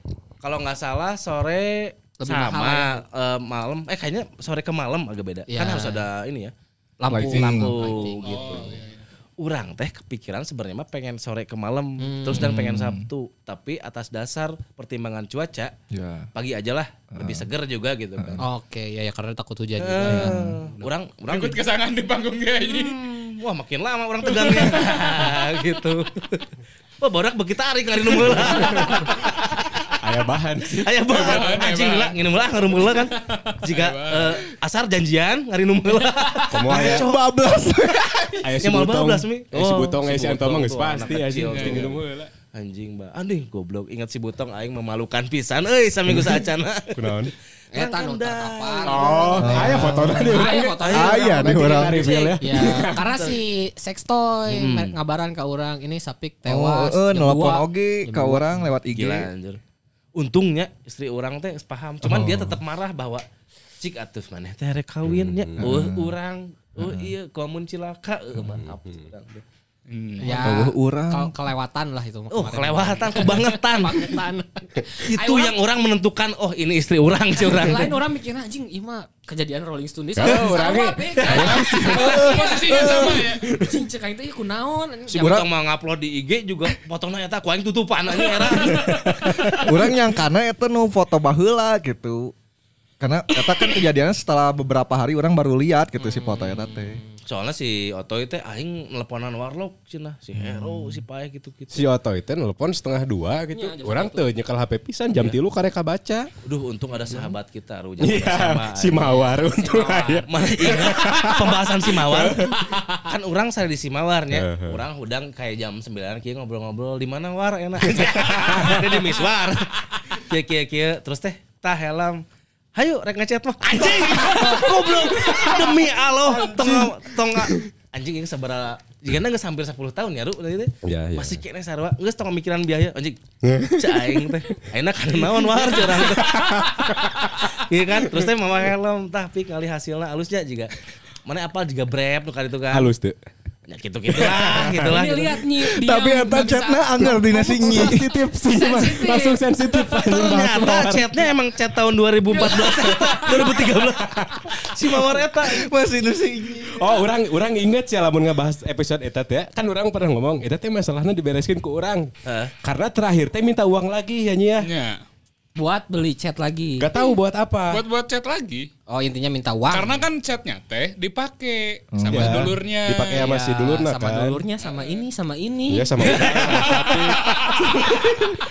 Kalau nggak salah sore Lebih sama mahal ya? eh, malam eh kayaknya sore ke malam agak beda. Ya. Kan harus ada ini ya. Lampu Lighting. lampu Lighting. gitu. Urang teh kepikiran sebenarnya mah pengen sore ke malam terus dan pengen Sabtu, tapi atas dasar pertimbangan cuaca Ya. pagi aja lah lebih seger juga gitu kan. Oke, ya ya karena takut hujan juga ya. Eh, Urang urang Ikut kesangan di panggung kayak ini. Hmm, wah makin lama orang tegangnya gitu. Wah borak beki tarik ngari nu meula. Aya bahan sih. Aya banget Aya anjing bahan. heula ngini meula ngari meula kan. Jika eh, asar janjian ngari nu meula. Komo aya Bablas. aya si Ya, mau butong. bablas, Mi. Aya si Oh, butong aya si si Anto mah Butong geus tuh, pasti anak anjing nu heula. Anjing mbak, anjing goblok ingat si butong aing memalukan pisan euy saminggu saacana. Kunaon? Eta Kan nu dah. terkapar. Oh, aya fotona di urang. Aya fotonya. Aya di orang. reveal ya. Ya, karena si sextoy mer- ngabaran ke orang ini sapik Oh, tewas. eh, jam nelpon oge ka dua. orang lewat IG. Gila anjir. Untungnya istri orang teh paham, cuman dia tetap marah bahwa cik atuh maneh teh rek kawin nya. Uh, urang. Oh iya, komun cilaka, uh, maaf. urang teh. Ya, urang. ke- kelewatan lah itu. Oh, kelewatan, kebangetan. Kebangetan. Itu yang orang menentukan, oh ini istri orang si orang. Lain orang mikirnya anjing ieu mah kejadian Rolling Stone Kalau orangnya- Posisinya sama ya. Anjing cek aing teh ieu kunaon. Si Butong mau ngupload di IG juga fotonya eta ku aing tutupan aja era. Orang yang karena itu nu foto baheula gitu. Karena eta kan kejadiannya setelah beberapa hari orang baru lihat gitu si foto eta teh. Soalnya si Oto itu aing nelponan warlock cenah, si Hero, si Pae gitu-gitu. Si Oto itu nelpon setengah dua gitu. Orang tuh nyekel HP pisan jam tilu karek baca. Duh, untung ada sahabat kita Ruja Iya, si Mawar untuk aya. Mana ingat pembahasan si Mawar? kan orang saya di si Mawarnya. Heeh. Orang udang kayak jam 9 kieu ngobrol-ngobrol di mana war enak. Dia di Miswar. Kieu kieu kieu terus teh tah helm. Hayu rek ngechat mah. Anjing. Goblok. Demi Allah tong tong anjing ini sabaraha Jika geus hampir 10 tahun ya, Ru. tadi. Iya, iya. Masih kene sarua, geus tong mikiran biaya anjing. Cek aing teh. Ayeuna kana naon war teh. Iya kan? Terus teh mama helm tah pik kali hasilna halusnya juga. Mana apal juga brep tuh kali itu kan. Halus tuh. Ya gitu-gitu lah, gitu lah. Ini gitu. lihat dia Tapi eta chatnya anggar dina singi. Sensitif sih. Langsung sensitif. Ternyata chatnya emang chat tahun 2014 2013 si Mawar eta Masih nu singi. Oh, orang orang inget sih lamun ngebahas episode eta teh. Kan orang pernah ngomong, eta teh masalahnya dibereskin ke orang. Karena terakhir teh minta uang lagi ya Nya. Ya. Buat beli chat lagi. Gak tahu buat apa. Buat buat chat lagi. Oh intinya minta uang. Karena kan chatnya teh dipakai sama Ya, dulurnya. Dipakai sama si dulurna sama kan. dulurnya sama ini sama ini. Iya sama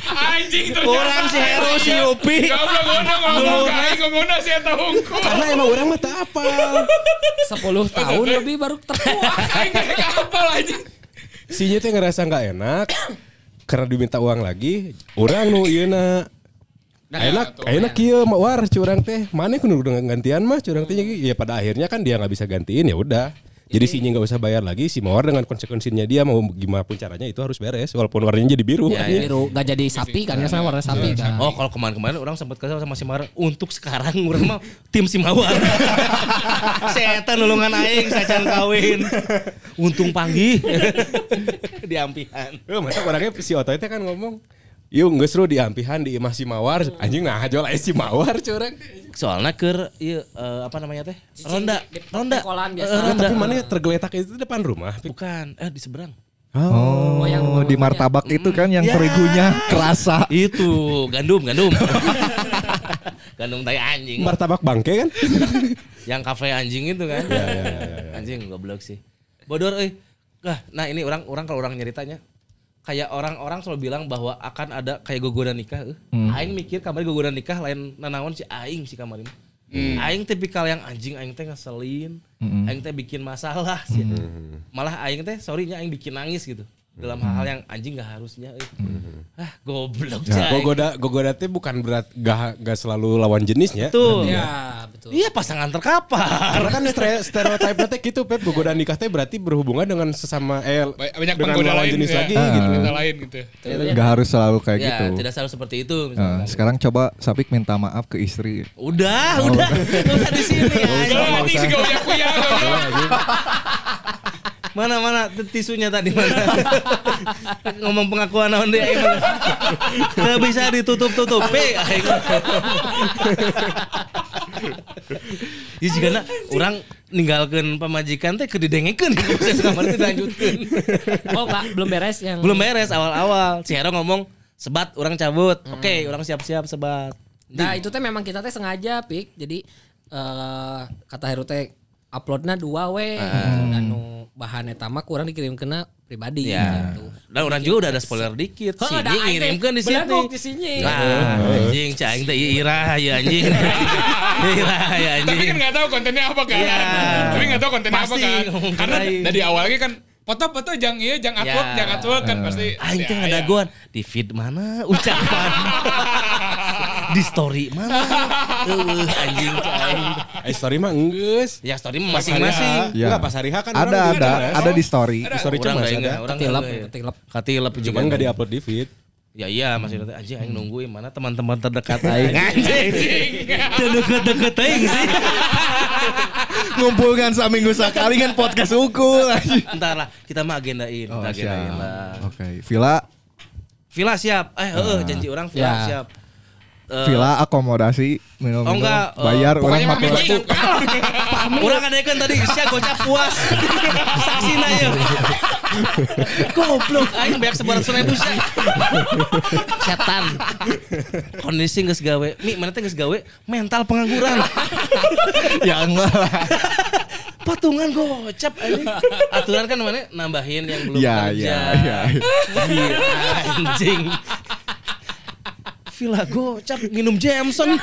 Anjing ternyata. Orang si Hero si Upi Goblok ngono ngomong kayak ngomongna si eta hungkul. Karena emang orang mah apa. 10 tahun lebih baru apa anjing. Sinya teh ngerasa nggak enak karena diminta uang lagi. Orang nu ieu na enak, enak kieu mah war curang teh. Mana kudu udah gantian mah curang teh ya pada akhirnya kan dia nggak bisa gantiin ya udah. Jadi sinya nggak usah bayar lagi, si mawar dengan konsekuensinya dia mau gimana pun caranya itu harus beres walaupun warnanya jadi biru. Ya, Iya. Biru nggak jadi sapi kan ya sama warna sapi kan. Oh kalau kemarin-kemarin orang sempat kesel sama si Mawar Untuk sekarang orang mah tim si Mawar Si Eta nulungan aing sacan kawin Untung panggih Diampihan Eh, masa orangnya si Oto itu kan ngomong, Yuk nggak seru diampihan di imah si mawar anjing nah jual si mawar curang Soalnya ke iya, eh, apa namanya teh Ronda di- di Ronda biasa. Eh, Nah, Ronda tapi mana tergeletak itu depan rumah Bukan Eh di seberang Oh, yang di rumah-rumahnya. martabak itu kan yang Ya. terigunya kerasa. Itu gandum, gandum. gandum tai anjing. Martabak bangke kan? yang kafe anjing itu kan. Anjing goblok sih. Bodor euy. Nah, nah ini orang orang kalau orang nyeritanya kayak orang-orang selalu bilang bahwa akan ada kayak gogodan nikah euy. Aing mikir kamari gogodan nikah lain nanaon si aing si kamari mah. Aing tipikal yang anjing aing teh ngeselin, aing teh bikin masalah sih. Malah aing teh sorry nya aing bikin nangis gitu. Dalam hal-hal yang anjing gak harusnya euy. Ah, goblok Ya, gogoda gogoda teh bukan berat gak, gak selalu lawan jenisnya. Betul. Ya, betul. Iya pasangan terkapar. Karena kan stere- stereotipnya teh gitu Pep gogoda nikah teh berarti berhubungan dengan sesama eh Ba- Banyak dengan lawan lain jenis ya. lagi Ah. gitu. Wanita lain gitu. Gak harus selalu kayak ya, gitu. tidak selalu seperti itu Nah, misalkan. sekarang coba Sapik minta maaf ke istri. Udah, udah. Gak usah di sini ya. Gak uyak. Mana mana tisunya tadi mana? Ngomong pengakuan naon dia. Teu bisa ditutup-tutupi aing. Ya jika orang ninggalkan pemajikan teh kedidengekeun kamar teh dilanjutkeun. Oh, enggak, belum beres yang Belum beres awal-awal. Si Hero ngomong sebat orang cabut. Oke, orang siap-siap sebat. Nah, itu teh memang kita teh sengaja, Pik. Jadi eh kata Heru teh uploadnya dua we gitu. dan nu bahan eta mah kurang dikirim kena pribadi Ya. gitu. Dan orang juga udah ada spoiler dikit. Heuh, Sini teh ngirimkeun di sini. sini. Nah, anjing cai teh ira ya anjing. Ira ya Tapi anjing. kan nggak tahu kontennya apa kan. Iya. Tapi nggak tahu kontennya apa Pasti kan. ngomong Karena dari awal lagi kan foto-foto jang iya jang upload Ya. jang upload kan pasti. Aing teh Ya, ada ya. goan di feed mana ucapan. di story mana? Eueuh anjing cai. Eh, story mah enggeus. Ya story masing-masing. Ya. Enggak pas hari H kan Ada ada juga ada di story. Di story Orang cuma ada. orang Ketilap, ketilap. Katilep Cuman juga enggak diupload di feed. Ya iya masih nanti anjing aing nungguin mana teman-teman terdekat aing. Anjing. Deket-deket aing sih. Ngumpulkan seminggu sekali kan podcast ukul. Entar lah, kita mah agendain, Oh, kita agendain lah. Oke, Villa Villa siap. Eh, heeh, janji orang Villa Ya. siap. Eh, Villa akomodasi minum Oh, enggak, eh, bayar orang mah mimpi Orang ada kan tadi sia gocap puas. Saksina ya. Goblok aing beak sebarat seribu sia. Setan. Kondisi geus gawe. Mi mana teh geus gawe mental pengangguran. ya enggak lah. Patungan gocap anjing. Aturan kan mana nambahin yang belum Ya kerja. ya ya. Iya, anjing. Villa gocap minum Jameson.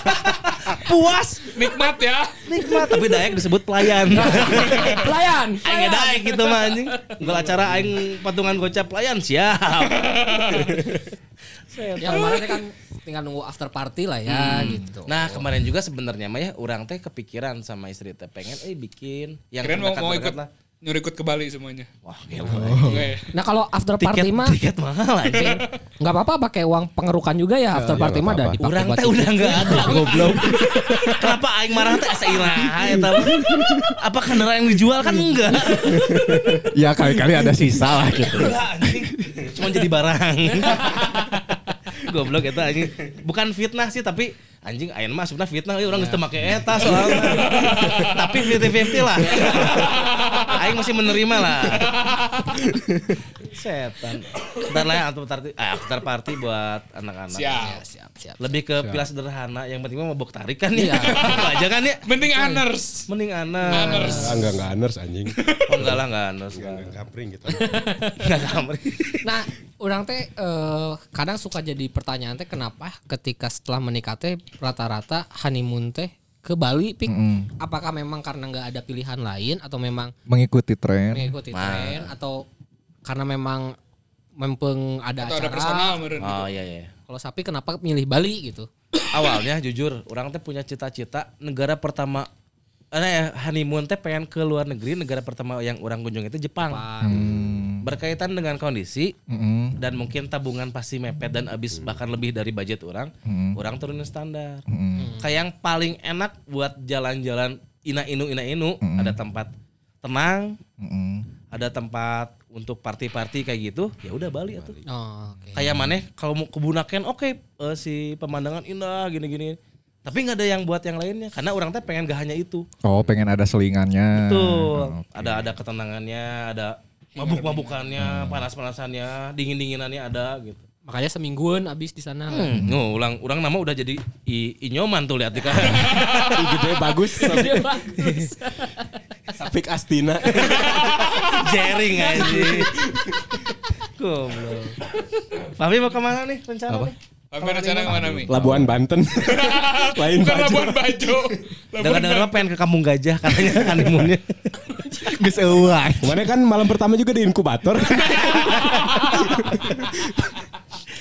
Puas, Nikmat ya. nikmat tapi daek disebut pelayan. Pelayan. Aing daek gitu mah anjing. Enggak acara aing patungan gocap pelayan siap. Ya kemarin kan tinggal nunggu after party lah ya gitu. Nah kemarin juga sebenarnya mah ya orang teh kepikiran sama istri teh pengen eh bikin yang Keren mau mau ikut lah. Nyuruh ikut ke Bali semuanya. Wah gila. Oke. Nah kalau after Tiket, party mah tiket mahal anjing. nggak apa-apa pakai uang pengerukan juga ya after party mah ada apa-apa. dipakai Orang buat teh udah enggak ada goblok. Kenapa aing marah teh asa iraha eta? Apa kendaraan yang dijual kan enggak? Ya kali-kali ada sisa lah gitu. Enggak anjing. Cuma jadi barang. Goblok eta anjing. Bukan fitnah sih tapi anjing ayeuna mah asupna fitnah euy urang geus teu make eta soalnya. tapi 50-50 lah. Aing masih menerima lah. Setan. Ntar lah ya, after party, eh, after party buat anak-anak. Ya, Siap. siap siap. Lebih ke pilas sederhana, yang penting mah mabok tarik kan ya. Iya. Itu aja kan ya. Penting honors. Mending anak. Honors. Ah, enggak enggak honors anjing. Oh enggak lah enggak anus. Enggak kapring gitu. Enggak kamar. Nah, orang teh eh, kadang suka jadi pertanyaan teh kenapa ketika setelah menikah teh rata-rata honeymoon teh ke Bali, Pik? Mm-mm. Apakah memang karena nggak ada pilihan lain atau memang Mengikuti tren. mengikuti tren atau karena memang mempeng ada Atau ada acara? personal meren. Oh iya iya. Kalau sapi kenapa milih Bali gitu? awalnya jujur orang teh punya cita-cita negara pertama eh honeymoon teh pengen ke luar negeri negara pertama yang orang kunjungi itu Jepang Hmm. berkaitan dengan kondisi Mm-mm. dan mungkin tabungan pasti mepet dan habis bahkan lebih dari budget orang Mm-mm. orang turunin standar Mm-mm. kayak yang paling enak buat jalan-jalan ina inu ina inu ada tempat tenang Mm-mm. ada tempat untuk party-party kayak gitu ya udah Bali atuh Oh, oke. kayak maneh kalau mau ke Bunaken oke eh, si pemandangan indah gini-gini tapi nggak ada yang buat yang lainnya karena orang teh pengen gak hanya itu Oh pengen ada selingannya. betul ada ada ketenangannya ada Mabuk-mabukannya, panas-panasannya, dingin-dinginannya ada gitu. Makanya semingguan abis di sana. Hmm, no, ulang ulang nama udah jadi i, inyoman tuh lihat di kan. Gitu ya bagus. Dia bagus. Sapik Astina. Jaring aja. Goblok. Papi mau ke mana nih rencana Apa? nih? Apa rencana ke mana Mi? Labuan Banten. Lain Bukan baju. Labuan Bajo. Labuan Dengar-dengar pengen ke Kampung Gajah katanya honeymoonnya. Geus eueuh. Kemarin kan malam pertama juga di inkubator.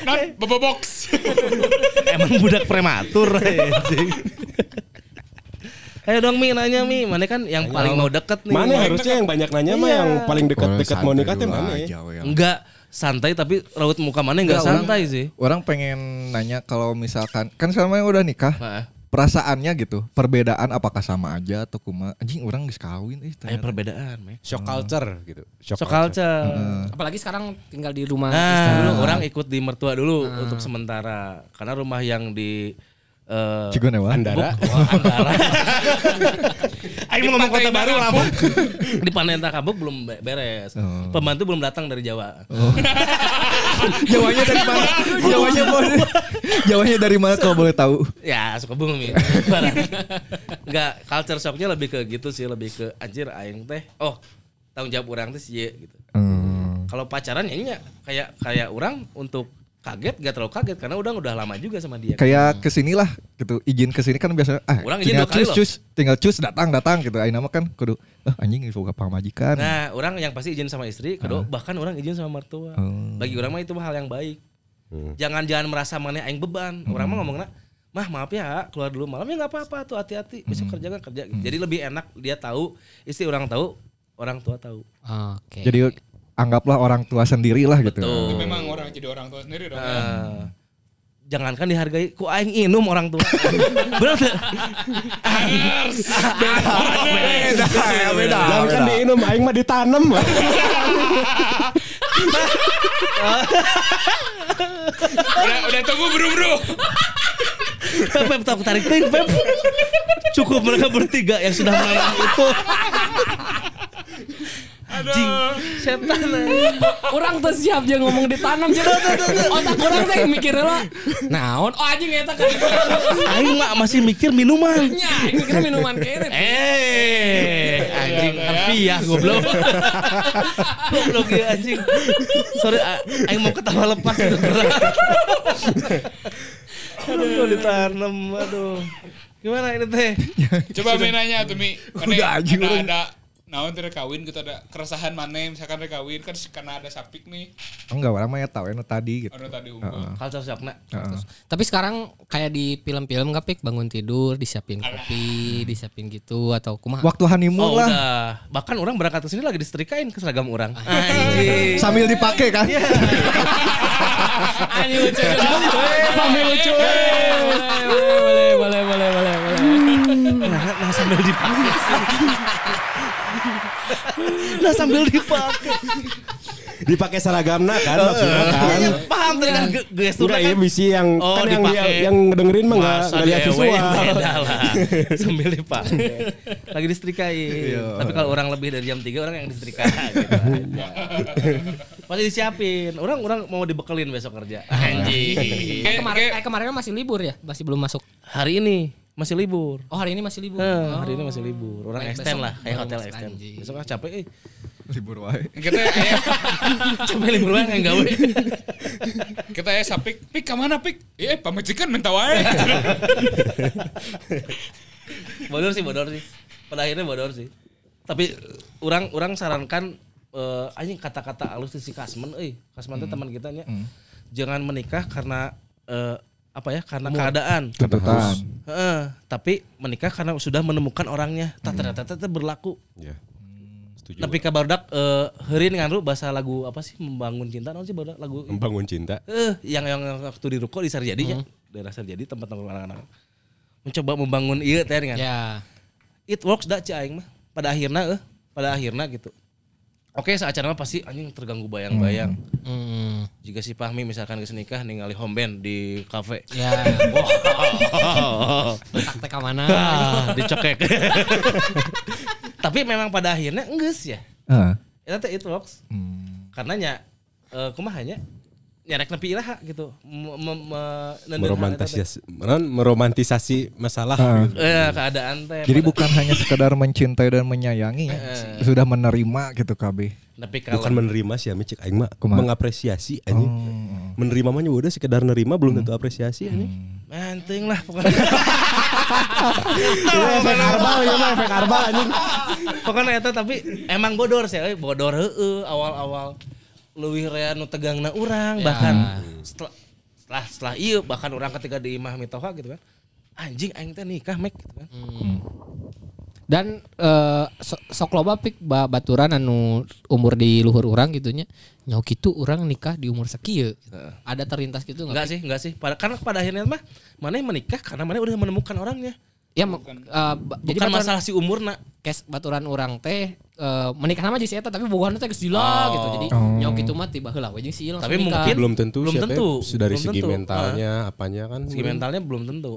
Not Bobo Box. Emang budak prematur. anjing. Ayo dong Mi nanya Mi, mana kan yang paling mau deket nih. Mana harusnya yang banyak nanya mah Iya. yang paling dekat-dekat mau nikah mana? ya? Enggak santai tapi raut muka mana enggak Enggak, orang- santai sih. Orang pengen nanya kalau misalkan kan sekarang udah nikah, Nah, perasaannya gitu, perbedaan apakah sama aja atau kuma? Anjing orang geus kawin eh ternyata. perbedaan, Mek. Shock culture gitu. So culture. Apalagi sekarang tinggal di rumah Nah, istri dulu. orang ikut di mertua dulu untuk sementara. Karena rumah yang di eh Cigonewa. Andara. Wah, Andara. Aing mau ngomong kota Pantai baru Kapuk. Di Panenta Kabuk belum be- beres. Oh. Pembantu belum datang dari Jawa. Jawanya dari mana? Jawanya boleh. Jawanya dari mana kalau boleh tahu? Ya, suka bumi. Enggak, culture shocknya lebih ke gitu sih, lebih ke anjir aing teh. Oh, tanggung jawab orang teh sih gitu. Hmm. Kalau pacaran ya nya kayak kayak orang untuk kaget gak terlalu kaget karena udah udah lama juga sama dia. Kayak ke sinilah gitu, izin ke sini kan biasanya ah Orang izin tinggal cus cus, tinggal cus datang datang gitu. Aina mah kan kudu ah anjing info ke pamajikan. Nah, orang yang pasti izin sama istri, kedua bahkan orang izin sama mertua. Oh. Bagi orang mah itu mah hal yang baik. Jangan jangan merasa mana aing beban. Orang mah ngomongnya, "Mah, maaf ya, keluar dulu malam ya nggak apa-apa tuh, hati-hati. Besok kerja kan kerja." Jadi lebih enak dia tahu, istri orang tahu, orang tua tahu. Oke. Jadi anggaplah orang tua sendiri lah gitu. Betul. Memang orang jadi orang tua sendiri dong. Eh, jangankan dihargai, ku aing inum orang tua. Benar tuh. Beda, beda. Jangan kan diinum, aing mah ditanam. Udah udah tunggu bro bro. Pep, Pep, tak tarik ting, Pep. Cukup mereka bertiga yang sudah menanam itu. Anjing, setan. Orang tuh siap dia ngomong ditanam jadi otak orang tuh mikirnya lah. Naon? Oh anjing eta kan. Aing mah masih mikir minuman. Ini kira minuman kere. Eh, anjing harfiah goblok. Goblok ya anjing. Sorry, aing mau ketawa lepas gitu berat. Aduh, ditanam, aduh. Gimana ini teh? Coba Mi nanya tuh Mi. Udah orang. ada naon teh kawin gitu ada keresahan mana misalkan rek kawin kan karena ada sapik nih. Enggak, orang mah ya tahu anu tadi gitu. Anu tadi unggul. Culture shock nak. Tapi sekarang kayak di film-film nggak pik bangun tidur disiapin kopi, disiapin gitu atau kumaha? Waktu honeymoon Oh lah udah. Bahkan orang berangkat ke sini lagi disetrikain ke seragam orang. Anjing. sambil dipakai kan. Anjing lucu. Sambil lucu. Boleh, boleh, boleh, boleh, boleh. Nah, nah sambil dipakai. Nah sambil dipakai. Dipakai seragamna kan maksudnya kan. Paham tadi kan ge- gesturnya Enggak ya kan. misi yang Oh, kan yang dia, yang dengerin mah enggak enggak lihat visual. beda lah. Sambil dipakai. Lagi disetrikain. Tapi kalau orang lebih dari jam 3 orang yang disetrika gitu. Pasti disiapin. Orang orang mau dibekelin besok kerja. Anjing. Kayak kemarin, kayak kemarin masih libur ya, masih belum masuk. Hari ini masih libur. Oh hari ini masih libur. Eh, Oh. hari ini masih libur. Orang Baik, extend besok lah, kayak hotel extend. anjing. Besok ah capek eh. Libur wae. Kita eh, Capek libur banget enggak gawe. kita ya sapik, pik ke mana pik? Eh pamajikan minta wae. bodor sih, bodor sih. Pada akhirnya bodor sih. Tapi orang orang sarankan eh anjing kata-kata halus si Kasman euy. Kasman teh teman kita nya. Jangan menikah karena eh apa ya? Karena keadaan. Tuntutan. Heeh, tapi menikah karena sudah menemukan orangnya. Tak ternyata teh berlaku. Ya. Setuju. Tapi kabar dak eh heureun nganu bahasa lagu apa sih membangun cinta naon sih barudak lagu Membangun cinta. eh yang yang waktu di ruko di Sarjadi ya. Daerah Sarjadi tempat nongkrong anak-anak. Mencoba membangun ieu teh kan. Ya. It works dah cai aing mah. Pada akhirnya eh pada akhirnya gitu. Oke, saat acara mah pasti anjing terganggu bayang-bayang. Hmm. Jika si Fahmi misalkan geus nikah ningali home band di kafe. Ya. Wah. Tak teh mana? Ah, dicokek. Tapi memang pada akhirnya enggeus ya. Ah. Eta teh itu loks. Hmm. Karena nya eh kumaha nya nyarek nepi ilaha gitu. Me- me- me- nendeun meromantisasi meromantisasi masalah Ah. gitu. Eh keadaan teh. Jadi pada- bukan hanya sekedar mencintai dan menyayangi ya, Eh. sudah menerima gitu KB. nepi ka bukan menerima sih Ami cek aing mah mengapresiasi anjing Oh. menerima mah udah sekedar nerima belum tentu apresiasi anjing Manting lah pokoknya. efek arbal ya mah efek arbal anjing pokoknya eta tapi emang bodor sih, euy. bodor heeh awal-awal leuwih rea nu tegangna urang bahkan setelah setelah setelah iya bahkan orang ketika di imah mitoha gitu kan. Anjing aing teh nikah mek gitu kan. Dan eh, so- sok loba pik ba- baturan anu umur di luhur orang gitunya. Nyau gitu orang nikah di umur sekieu. Ada terlintas gitu Enggak enggak? sih, enggak sih. Pada, karena pada akhirnya mah mana yang menikah karena mana udah menemukan orangnya. Ya mak- eh, ba- jadi Bukan baturan, masalah si umurna. kes baturan orang teh eh, menikah nama jadi eta tapi bogohan teh geus dila gitu. Jadi Oh. nyau gitu mah tiba heula we jeung si ieu langsung Tapi nikah. mungkin- belum tentu Belum ya, tentu. dari Belum segi tentu. mentalnya apanya kan Segi mentalnya belum tentu.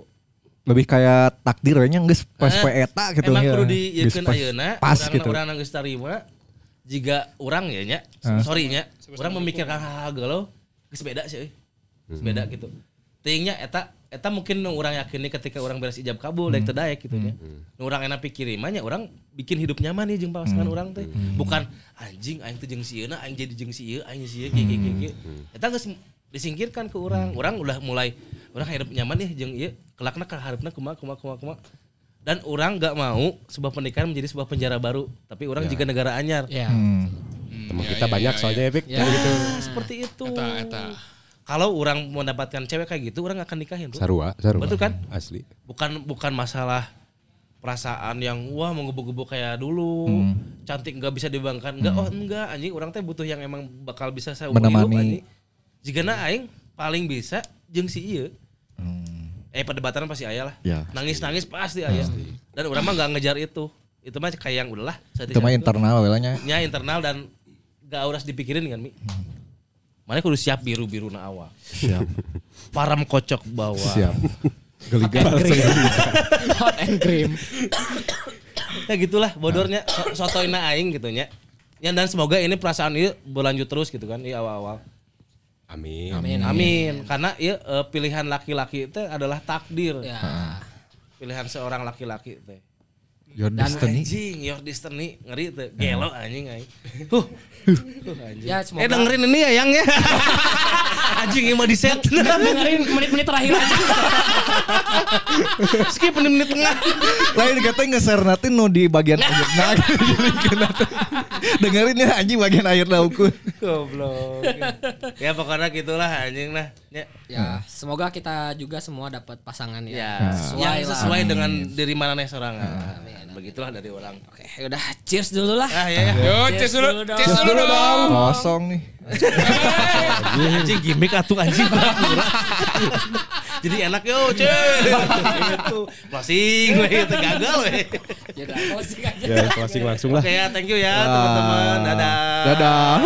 Lebih kayak takdir nya geus pas Eh, poe eta gitu Emang ya. perlu Geus diyekeun pas- ayeuna Pas urang gitu. urang geus tarima jika orang ya nya, Ah. sorry nya, orang memikirkan hal-hal galau geus beda sih euy. Geus beda gitu. Teuingnya eta eta mungkin nu urang yakini ketika orang beres ijab kabul teu daek gitu nya. Nu urang enak pikirin mah nya urang bikin hidup nyaman nih jeung pasangan urang teh. Bukan anjing aing teh jeung si na aing jadi jeung si ieu aing si ieu kieu kieu kieu. Eta geus disingkirkan ke urang. Urang udah mulai urang hidup nyaman nih jeung ieu kelakna ka hareupeuna kumaha kumaha kumaha kumaha. Dan orang nggak mau sebuah pernikahan menjadi sebuah penjara baru, tapi orang juga negara anyar. Ya. Hmm. teman Ya, kita ya, banyak ya, soalnya Epic Ya. gitu Nah, seperti itu. Eta, eta. Kalau orang mendapatkan cewek kayak gitu, orang akan nikahin tuh. sarua sarua Betul kan? asli Bukan bukan masalah perasaan yang wah mau gebuk-gebuk kayak dulu, cantik nggak bisa dibangkan, nggak oh enggak anjing orang teh butuh yang emang bakal bisa saya Menemani. anjing. Jika aing paling bisa jeung si ieu. Hmm. Eh perdebatan pasti aya lah. Ya. Nangis-nangis pasti aya. Dan orang mah nggak ngejar itu. Itu mah kayak yang udahlah. Itu mah internal welanya. nya internal dan gak harus dipikirin kan mi mana kudu siap biru biru na awal Siap. param kocok bawah Siap. Geliga. Hot and cream. ya gitulah bodornya so sotoina aing gitu nya ya dan semoga ini perasaan ini berlanjut terus gitu kan di awal awal amin Amin. amin karena ya pilihan laki-laki itu adalah takdir Ya. pilihan seorang laki-laki teh Your Dan destiny. anjing your destiny ngeri teh gelo anjing aing huh huh anjing Ya, eh semoga- dengerin ini ya yang ya anjing ini mau di set Dengerin menit-menit terakhir aja. skip menit-menit tengah Lain kata nge-share nanti nu di bagian akhirnya Dengerin ya anjing bagian akhir lauku. Goblok. ya pokoknya gitulah anjing lah. Ya. Ya, semoga kita juga semua dapat pasangan ya. Ya, sesuai yang lah. sesuai dengan diri mana nih seorang. Begitulah dari orang. Oke, udah cheers dulu lah. Ah ya ya. Yo, cheers dulu. dulu dong. Cheers dulu dong. Kosong nih. anjing gimmick atuh anjing. Jadi enak yo, cuy. Gitu. Closing we itu gagal we. Ya udah, closing aja. ya closing langsung lah Oke ya, thank you ya teman-teman. Dadah. Dadah.